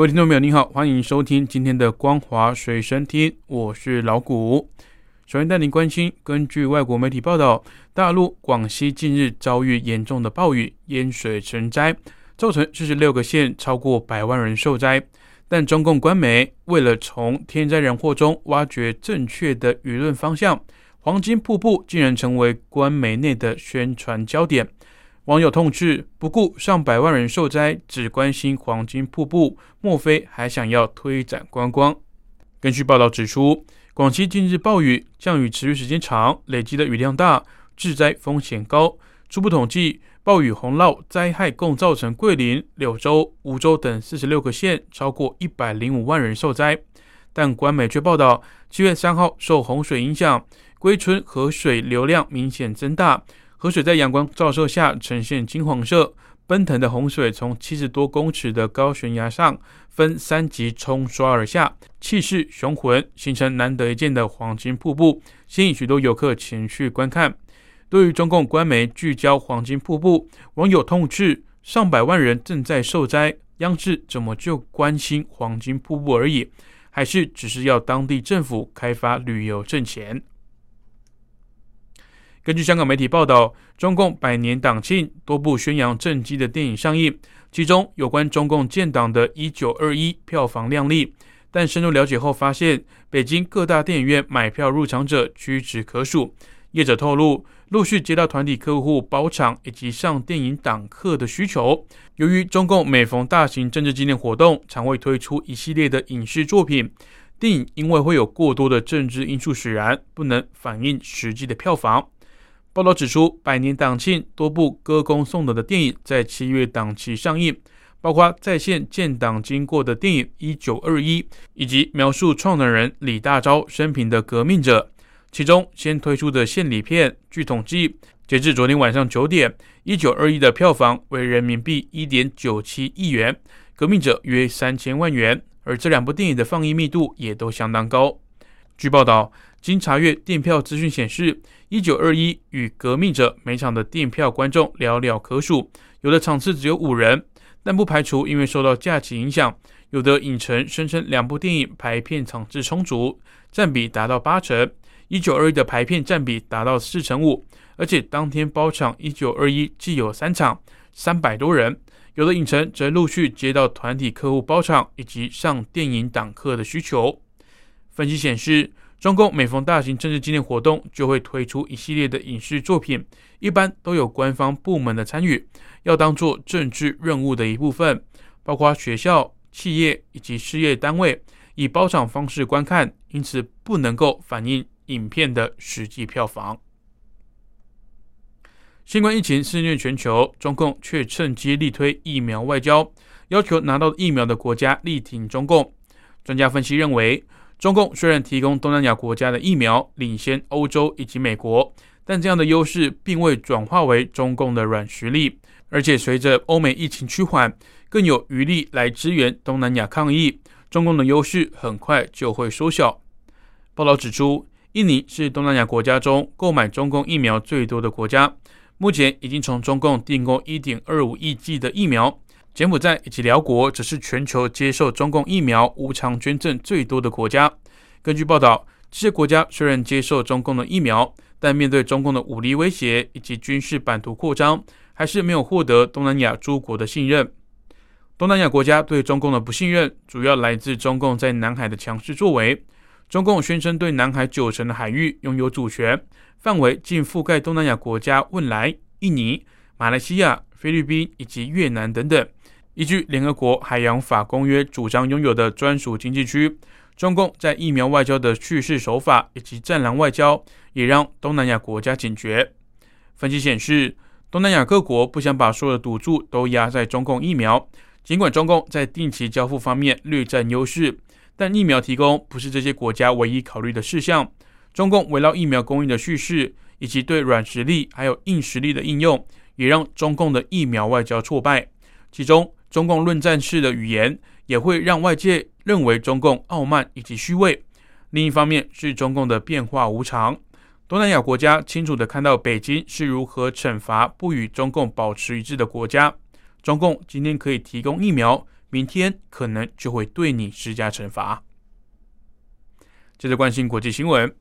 各位听众朋友，您好，欢迎收听今天的《光华水声听》，我是老谷。首先带您关心，根据外国媒体报道，大陆广西近日遭遇严重的暴雨，淹水成灾，造成四十六个县超过百万人受灾。但中共官媒为了从天灾人祸中挖掘正确的舆论方向，黄金瀑布竟然成为官媒内的宣传焦点。网友痛斥：不顾上百万人受灾，只关心黄金瀑布，莫非还想要推展观光？根据报道指出。广西近日暴雨，降雨持续时间长，累积的雨量大，致灾风险高。初步统计，暴雨洪涝灾害共造成桂林、柳州、梧州等四十六个县超过一百零五万人受灾。但官媒却报道，七月三号受洪水影响，归村河水流量明显增大，河水在阳光照射下呈现金黄色。奔腾的洪水从七十多公尺的高悬崖上分三级冲刷而下，气势雄浑，形成难得一见的黄金瀑布，吸引许多游客前去观看。对于中共官媒聚焦黄金瀑布，网友痛斥：上百万人正在受灾，央视怎么就关心黄金瀑布而已？还是只是要当地政府开发旅游挣钱？根据香港媒体报道，中共百年党庆多部宣扬政绩的电影上映，其中有关中共建党的《一九二一》票房亮丽。但深入了解后发现，北京各大电影院买票入场者屈指可数。业者透露，陆续接到团体客户包场以及上电影档客的需求。由于中共每逢大型政治纪念活动，常会推出一系列的影视作品，电影因为会有过多的政治因素使然，不能反映实际的票房。报道指出，百年党庆多部歌功颂德的电影在七月档期上映，包括再现建党经过的电影《一九二一》，以及描述创党人李大钊生平的《革命者》。其中先推出的献礼片，据统计，截至昨天晚上九点，《一九二一》的票房为人民币一点九七亿元，《革命者》约三千万元，而这两部电影的放映密度也都相当高。据报道。经查阅电票资讯显示，《一九二一》与《革命者》每场的电票观众寥寥可数，有的场次只有五人。但不排除因为受到假期影响，有的影城声称两部电影排片场次充足，占比达到八成，《一九二一》的排片占比达到四成五。而且当天包场《一九二一》既有三场，三百多人。有的影城则陆续接到团体客户包场以及上电影档客的需求。分析显示。中共每逢大型政治纪念活动，就会推出一系列的影视作品，一般都有官方部门的参与，要当做政治任务的一部分，包括学校、企业以及事业单位以包场方式观看，因此不能够反映影片的实际票房。新冠疫情肆虐全球，中共却趁机力推疫苗外交，要求拿到疫苗的国家力挺中共。专家分析认为。中共虽然提供东南亚国家的疫苗领先欧洲以及美国，但这样的优势并未转化为中共的软实力。而且随着欧美疫情趋缓，更有余力来支援东南亚抗疫，中共的优势很快就会缩小。报道指出，印尼是东南亚国家中购买中共疫苗最多的国家，目前已经从中共订购一点二五亿剂的疫苗。柬埔寨以及辽国则是全球接受中共疫苗无偿捐赠最多的国家。根据报道，这些国家虽然接受中共的疫苗，但面对中共的武力威胁以及军事版图扩张，还是没有获得东南亚诸国的信任。东南亚国家对中共的不信任，主要来自中共在南海的强势作为。中共宣称对南海九成的海域拥有主权，范围竟覆盖东南亚国家汶莱、印尼、马来西亚、菲律宾以及越南等等。依据联合国海洋法公约主张拥有的专属经济区，中共在疫苗外交的叙事手法以及战狼外交，也让东南亚国家警觉。分析显示，东南亚各国不想把所有的赌注都压在中共疫苗，尽管中共在定期交付方面略占优势，但疫苗提供不是这些国家唯一考虑的事项。中共围绕疫苗供应的叙事，以及对软实力还有硬实力的应用，也让中共的疫苗外交挫败。其中，中共论战式的语言也会让外界认为中共傲慢以及虚伪。另一方面是中共的变化无常。东南亚国家清楚地看到北京是如何惩罚不与中共保持一致的国家。中共今天可以提供疫苗，明天可能就会对你施加惩罚。接着关心国际新闻，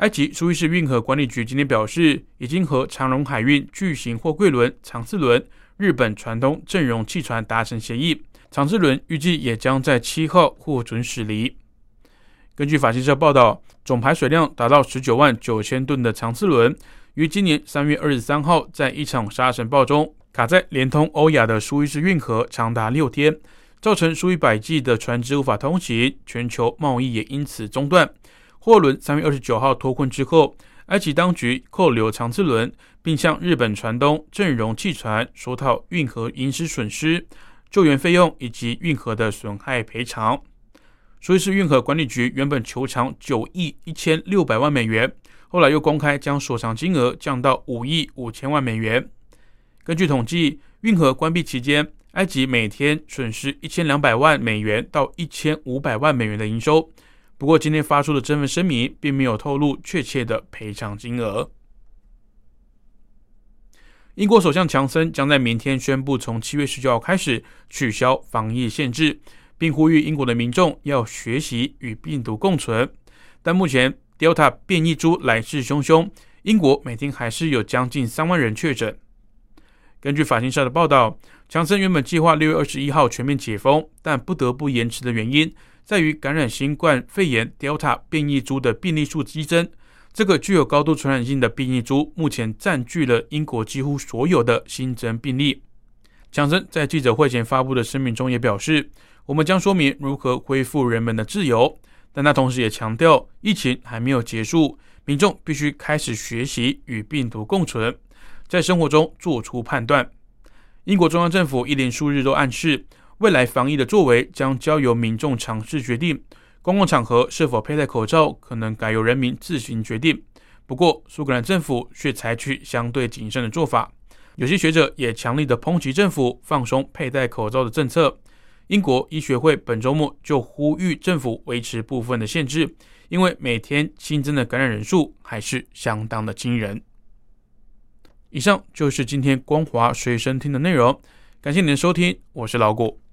埃及苏伊士运河管理局今天表示，已经和长荣海运巨型货柜轮长次轮、日本船东正荣汽船达成协议，长次轮预计也将在七号获准驶离。根据法新社报道，总排水量达到十九万九千吨的长次轮，于今年三月二十三号在一场沙尘暴中卡在连通欧亚的苏伊士运河，长达六天，造成数以百计的船只无法通行，全球贸易也因此中断。货轮三月二十九号脱困之后，埃及当局扣留长次轮，并向日本船东正荣汽船索讨运河营失损失、救援费用以及运河的损害赔偿。苏伊士运河管理局原本求偿九亿一千六百万美元，后来又公开将索偿金额降到五亿五千万美元。根据统计，运河关闭期间，埃及每天损失一千两百万美元到一千五百万美元的营收。不过，今天发出的这份声明并没有透露确切的赔偿金额。英国首相强森将在明天宣布，从七月十九号开始取消防疫限制。并呼吁英国的民众要学习与病毒共存，但目前 Delta 变异株来势汹汹，英国每天还是有将近三万人确诊。根据法新社的报道，强森原本计划六月二十一号全面解封，但不得不延迟的原因在于感染新冠肺炎 Delta 变异株的病例数激增。这个具有高度传染性的变异株目前占据了英国几乎所有的新增病例。强森在记者会前发布的声明中也表示。我们将说明如何恢复人们的自由，但他同时也强调，疫情还没有结束，民众必须开始学习与病毒共存，在生活中做出判断。英国中央政府一连数日都暗示，未来防疫的作为将交由民众尝试决定，公共场合是否佩戴口罩可能改由人民自行决定。不过，苏格兰政府却采取相对谨慎的做法，有些学者也强力的抨击政府放松佩戴口罩的政策。英国医学会本周末就呼吁政府维持部分的限制，因为每天新增的感染人数还是相当的惊人。以上就是今天光华随身听的内容，感谢您的收听，我是老谷。